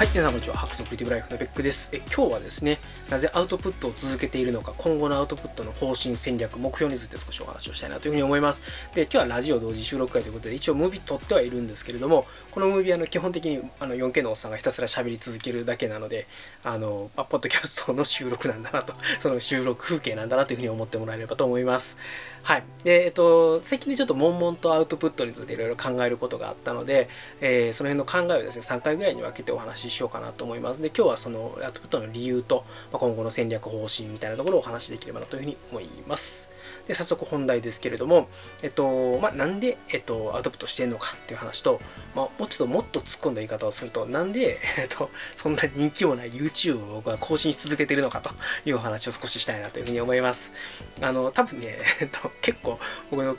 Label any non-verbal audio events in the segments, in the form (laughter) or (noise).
はい、皆さんこんにちは。ハクソクリティブライフのベックです。え今日はですね、なぜアウトプットを続けているのか、今後のアウトプットの方針、戦略、目標について少しお話をしたいなというふうに思います。で、今日はラジオ同時収録会ということで、一応ムービー撮ってはいるんですけれども、このムービーは基本的にあの 4K のおっさんがひたすら喋り続けるだけなので、あの、あポッドキャストの収録なんだなと、(laughs) その収録風景なんだなというふうに思ってもらえればと思います。はい。で、えっと、最近でちょっと悶々とアウトプットについていろいろ考えることがあったので、えー、その辺の考えをですね、3回ぐらいに分けてお話ししようかなと思います。で今日はそのアウトプットの理由と、ま今後の戦略方針みたいなところをお話しできればなというふうに思います。で早速本題ですけれども、えっとまあ、なんで、えっと、アウトプトしてんのかっていう話と、まあ、もうちょっともっと突っ込んだ言い方をするとなんで、(laughs) えっと、そんな人気もない YouTube を僕は更新し続けてるのかというお話を少ししたいなというふうに思います。あの多分ね、(laughs) えっと、結構僕の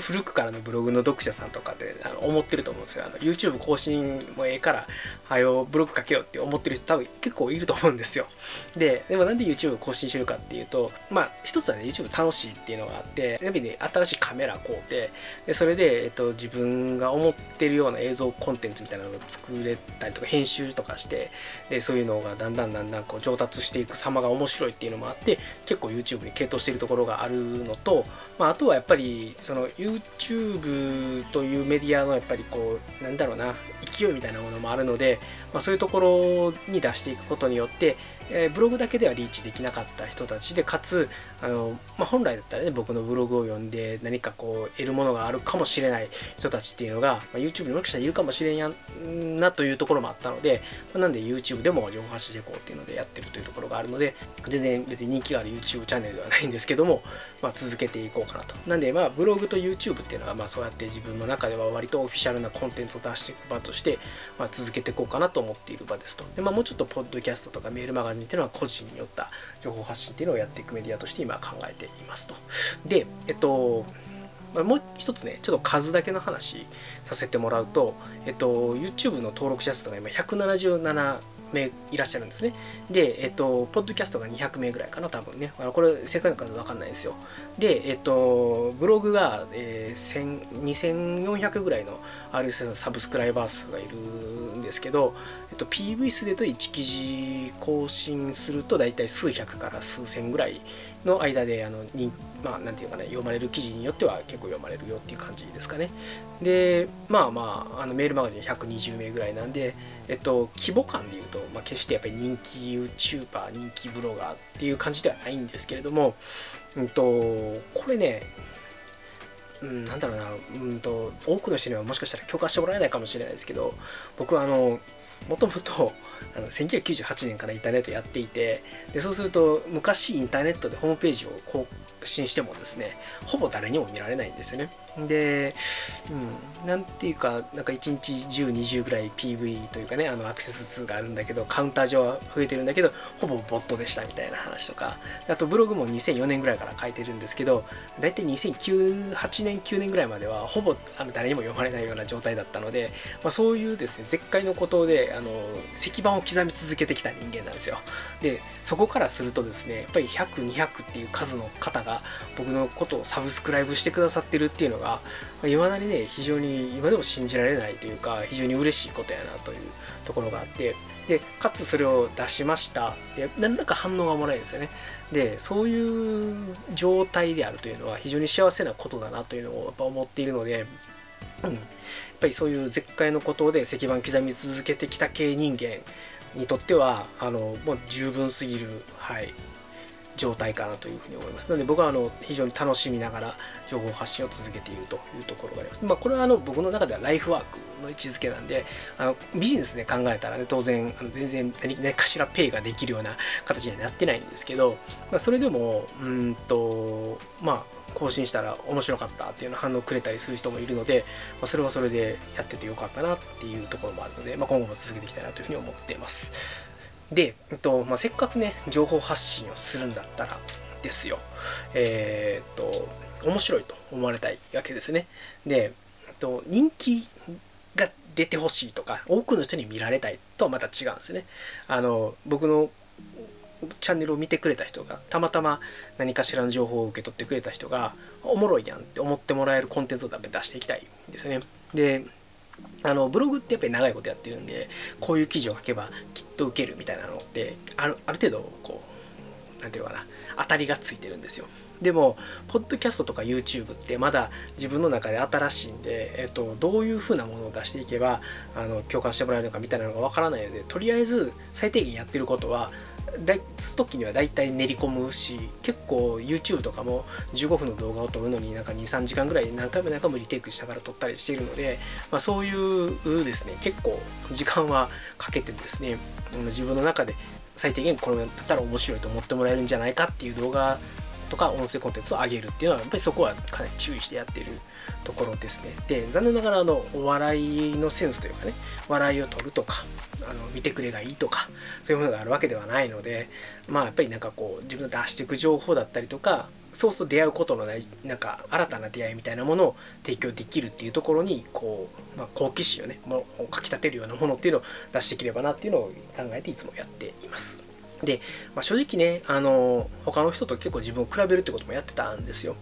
古くからのブログの読者さんとかってあの思ってると思うんですよ。あの YouTube 更新もええからはよブログ書けよって思ってる人多分結構いると思うんですよ。ででもなんで YouTube 更新してるかっていうとまあ一つはね YouTube 楽しいってていうのがあってやっぱり新しいカメラ買うてでそれで、えっと、自分が思ってるような映像コンテンツみたいなのを作れたりとか編集とかしてでそういうのがだんだんだんだんこう上達していく様が面白いっていうのもあって結構 YouTube に傾倒しているところがあるのと、まあ、あとはやっぱりその YouTube というメディアのやっぱりこうなんだろうな勢いみたいなものもあるので、まあ、そういうところに出していくことによってえー、ブログだけではリーチできなかった人たちでかつあの、まあ、本来だったらね僕のブログを読んで何かこう得るものがあるかもしれない人たちっていうのが、まあ、YouTube にもしかしたらいるかもしれんやなというところもあったので、まあ、なんで YouTube でも情報発信していこうっていうのでやってるというところがあるので全然別に人気がある YouTube チャンネルではないんですけども、まあ、続けていこうかなと。なんでまあブログと YouTube っていうのはまあそうやって自分の中では割とオフィシャルなコンテンツを出していく場として、まあ、続けていこうかなと思っている場ですと。で、まあ、もうちょっとポッドキャストとかメールマガジンっていうのは個人によった情報発信っていうのをやっていくメディアとして今考えていますと。で、えっと、もう一つね、ちょっと数だけの話させてもらうと、えっと、YouTube の登録者数が今177名いらっしゃるんですね。で、えっと、ポッドキャストが200名ぐらいかな、多分ね。これ、正解の数わかんないんですよ。で、えっと、ブログが、えー、2400ぐらいの RSS のサブスクライバー数がいるんですけど、えっと、PV 数でと1記事更新すると大体数百から数千ぐらいの間で、あの、人まあ、なんていうかね、読まれる記事によっては結構読まれるよっていう感じですかね。で、まあまあ、あのメールマガジン120名ぐらいなんで、えっと、規模感で言うと、まあ、決してやっぱり人気 YouTuber、人気ブロガーっていう感じではないんですけれども、うんと、これね、うん、なんだろうな、うんと、多くの人にはもしかしたら許可してもらえないかもしれないですけど、僕はあの、もともとあの1998年からインターネットやっていてでそうすると昔インターネットでホームページを更新してもですねほぼ誰にも見られないんですよね。で、うん、なんていうか、なんか1日10、20ぐらい PV というかね、あのアクセス数があるんだけど、カウンター上は増えてるんだけど、ほぼボットでしたみたいな話とか、あとブログも2004年ぐらいから書いてるんですけど、だいたい2008年、9年ぐらいまでは、ほぼあの誰にも読まれないような状態だったので、まあ、そういうですね、絶海のことで、あの石板を刻み続けてきた人間なんですよ。で、そこからするとですね、やっぱり100、200っていう数の方が僕のことをサブスクライブしてくださってるっていうのが、がいまだにね非常に今でも信じられないというか非常に嬉しいことやなというところがあってでかつそれを出しました。で何らか反応がもらえるんですよね。でそういう状態であるというのは非常に幸せなことだなというのをやっぱ思っているので、うん、やっぱりそういう絶海のことで石板刻み続けてきた系人間にとってはあのもう十分すぎる、はい、状態かなというふうに思います。なので僕はあの非常に楽しみながら情報発信を続けているというところがあります。まあ、これはあの僕の中ではライフワークの位置づけなんで、あのビジネスで考えたらね、当然あの全然何かしらペイができるような形にはなってないんですけど、まあ、それでも、うんと、まあ、更新したら面白かったっていうの反応くれたりする人もいるので、まあ、それはそれでやっててよかったなっていうところもあるので、まあ、今後も続けていきたいなというふうに思っています。で、えっとまあ、せっかくね情報発信をするんだったらですよ。えー、っと面白いと思われたいわけですね。で、えっと、人気が出てほしいとか多くの人に見られたいとはまた違うんですね。あの僕のチャンネルを見てくれた人がたまたま何かしらの情報を受け取ってくれた人がおもろいやんって思ってもらえるコンテンツを出していきたいんですね。であのブログってやっぱり長いことやってるんでこういう記事を書けばきっと受けるみたいなのってあるある程度こう何て言うかな当たりがついてるんですよ。でもポッドキャストとか YouTube ってまだ自分の中で新しいんで、えっと、どういう風なものを出していけばあの共感してもらえるのかみたいなのがわからないのでとりあえず最低限やってることは出す時には大体練り込むし結構 YouTube とかも15分の動画を撮るのになんか23時間ぐらい何回も何回もリテイクしながら撮ったりしているので、まあ、そういうですね結構時間はかけてですね自分の中で最低限これだったら面白いと思ってもらえるんじゃないかっていう動画とか音声コンテンツを上げるっていうのはやっぱりそこはかなり注意してやってるところですねで残念ながらあのお笑いのセンスというかね笑いを取るとかあの見てくれがいいとかそういうものがあるわけではないのでまあやっぱりなんかこう自分の出していく情報だったりとかそうすると出会うことのないなんか新たな出会いみたいなものを提供できるっていうところにこう、まあ、好奇心をねもうかきたてるようなものっていうのを出していければなっていうのを考えていつもやっています。で、まあ、正直ねあの他の人と結構自分を比べるってこともやってたんですよ。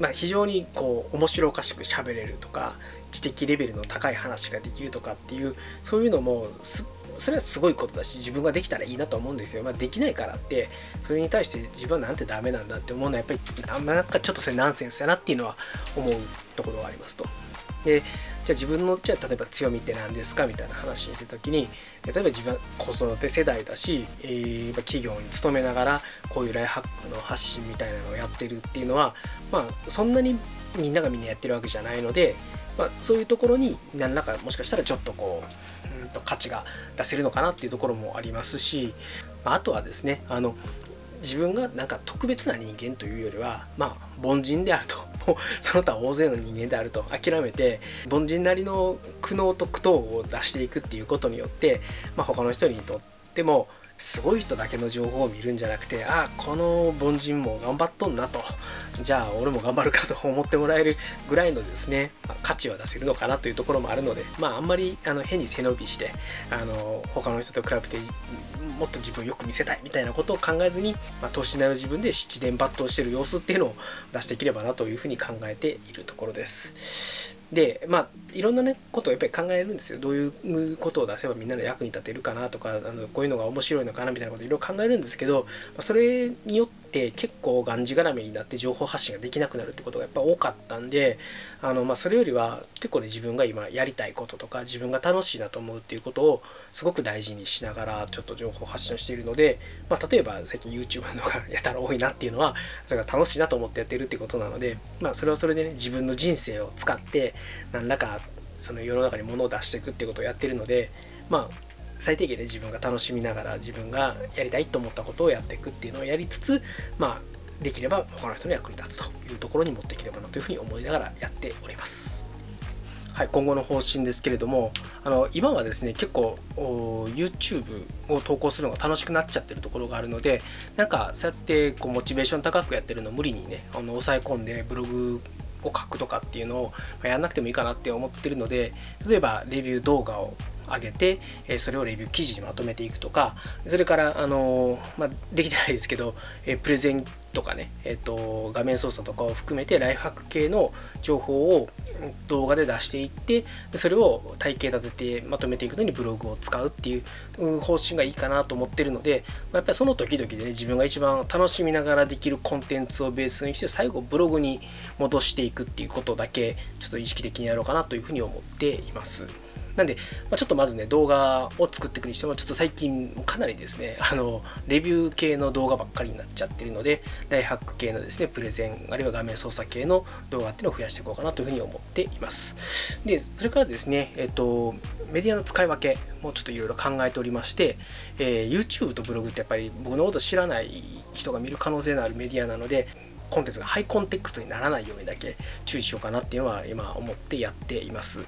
まあ、非常にこう面白おかしく喋れるとか知的レベルの高い話ができるとかっていうそういうのもそれはすごいことだし自分ができたらいいなと思うんですけど、まあ、できないからってそれに対して自分はなんてダメなんだって思うのはやっぱりなんかちょっとそれナンセンスやなっていうのは思うところがありますと。でじゃあ自分のじゃあ例えば強みって何ですかみたいな話にした時に例えば自分は子育て世代だし、えー、企業に勤めながらこういうライハックの発信みたいなのをやってるっていうのはまあそんなにみんながみんなやってるわけじゃないので、まあ、そういうところに何らかもしかしたらちょっとこう、うんと価値が出せるのかなっていうところもありますし、あとはですねあの自分がなんか特別な人間というよりはまあ凡人であると。(laughs) その他大勢の人間であると。諦めて凡人なりの苦悩と苦闘を出していくっていうことによって、まあ、他の人にとってもすごい人だけの情報を見るんじゃなくてああこの凡人も頑張っとんなとじゃあ俺も頑張るかと思ってもらえるぐらいのですね、まあ、価値は出せるのかなというところもあるのでまああんまりあの変に背伸びしてあの他の人と比べてもっと自分をよく見せたいみたいなことを考えずに、まあ、投資になる自分で七伝抜刀してる様子っていうのを出していければなというふうに考えているところです。でまあいろんなねことをやっぱり考えるんですよ。どういうことを出せばみんなの役に立てるかなとかあのこういうのが面白いのかなみたいなこといろいろ考えるんですけどそれによって結構がんじがらめになって情報発信ができなくなるってことがやっぱ多かったんであの、まあ、それよりは結構ね自分が今やりたいこととか自分が楽しいなと思うっていうことをすごく大事にしながらちょっと情報発信をしているので、まあ、例えば最近 YouTube のが (laughs) やたら多いなっていうのはそれが楽しいなと思ってやってるってことなので、まあ、それはそれでね自分の人生を使って何らかその世の中に物を出していくってことをやってるのでまあ最低限で自分が楽しみながら自分がやりたいと思ったことをやっていくっていうのをやりつつまあできれば他の人の役に立つというところに持っていければなというふうに思いながらやっております。はい、今後の方針ですけれどもあの今はですね結構 YouTube を投稿するのが楽しくなっちゃってるところがあるのでなんかそうやってこうモチベーション高くやってるの無理にねあの抑え込んでブログを書くとかっていうのをやんなくてもいいかなって思ってるので例えばレビュー動画を上げて、えそれをレビュー記事にまとめていくとかそれからあの、まあ、できてないですけど、えプレゼンとかね、えーと、画面操作とかを含めてライフハック系の情報を動画で出していってそれを体系立ててまとめていくのにブログを使うっていう方針がいいかなと思ってるので、ま、やっぱりその時々でね自分が一番楽しみながらできるコンテンツをベースにして最後ブログに戻していくっていうことだけちょっと意識的にやろうかなというふうに思っています。なんで、まあ、ちょっとまずね、動画を作っていくにしても、ちょっと最近かなりですね、(laughs) あの、レビュー系の動画ばっかりになっちゃってるので、ライハック系のですね、プレゼン、あるいは画面操作系の動画っていうのを増やしていこうかなというふうに思っています。で、それからですね、えっ、と、メディアの使い分けもちょっといろいろ考えておりまして、えー、YouTube とブログってやっぱり僕のこと知らない人が見る可能性のあるメディアなので、コンテンツがハイコンテクストにならないようにだけ注意しようかなっていうのは今思ってやっています。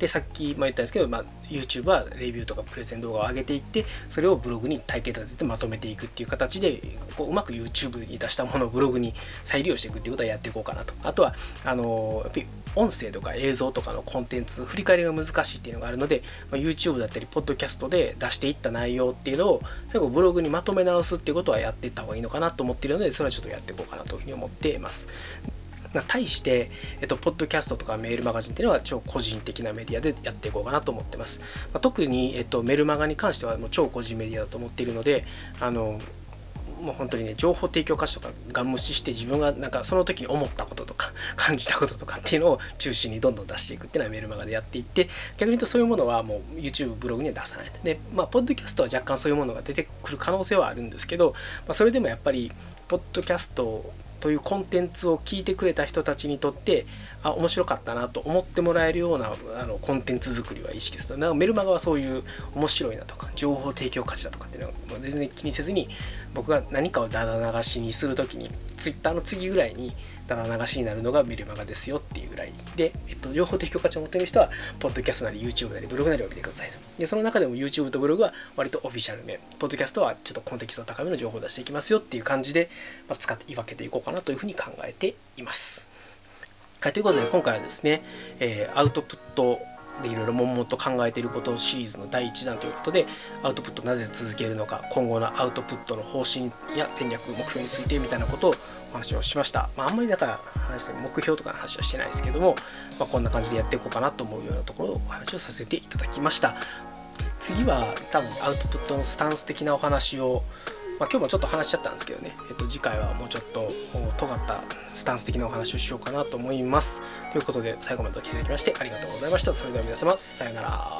でさっきも言ったんですけど、まあ、YouTube はレビューとかプレゼン動画を上げていってそれをブログに体系立ててまとめていくっていう形でこううまく YouTube に出したものをブログに再利用していくっていうことはやっていこうかなと。あとはあのやっぱり音声とか映像とかのコンテンツ振り返りが難しいっていうのがあるので、まあ、YouTube だったりポッドキャストで出していった内容っていうのを最後ブログにまとめ直すっていうことはやっていった方がいいのかなと思っているのでそれはちょっとやっていこうかなというふうに思っています。対して、えっと、ポッドキャストとかメールマガジンっていうのは超個人的なメディアでやっていこうかなと思ってます。まあ、特に、えっと、メルマガに関してはもう超個人メディアだと思っているので、あの、もう本当にね情報提供価値とかが無視して自分がなんかその時に思ったこととか (laughs) 感じたこととかっていうのを中心にどんどん出していくっていうのはメールマガでやっていって逆に言うとそういうものはもう YouTube ブログには出さないでまあポッドキャストは若干そういうものが出てくる可能性はあるんですけど、まあ、それでもやっぱりポッドキャストというコンテンツを聞いてくれた人たちにとってあ面白かったなと思ってもらえるようなあのコンテンツ作りは意識する。なんかメルマガはそういう面白いなとか情報提供価値だとかっていうのは全然気にせずに僕が何かをだだ流しにする時に Twitter の次ぐらいにだだ流しになるのがメルマガですよっていうぐらいで、えっと、情報提供価値を持っている人はポッドキャストなり YouTube なりブログなりを見てくださいでその中でも YouTube とブログは割とオフィシャルめポッドキャストはちょっとコンテキスト高めの情報を出していきますよっていう感じで、まあ、使って分けていこうかなというふうに考えています。はい、ということで今回はですね、えー、アウトプットでいろいろ悶々と考えていることシリーズの第1弾ということでアウトプットなぜ続けるのか今後のアウトプットの方針や戦略目標についてみたいなことをお話をしました、まあ、あんまりだから話目標とかの話はしてないですけども、まあ、こんな感じでやっていこうかなと思うようなところをお話をさせていただきました。次は多分アウトプットのスタンス的なお話をまあ、今日もちょっと話しちゃったんですけどね、えっと、次回はもうちょっと尖ったスタンス的なお話をしようかなと思います。ということで、最後までお聴きいただきましてありがとうございました。それでは皆様、さようなら。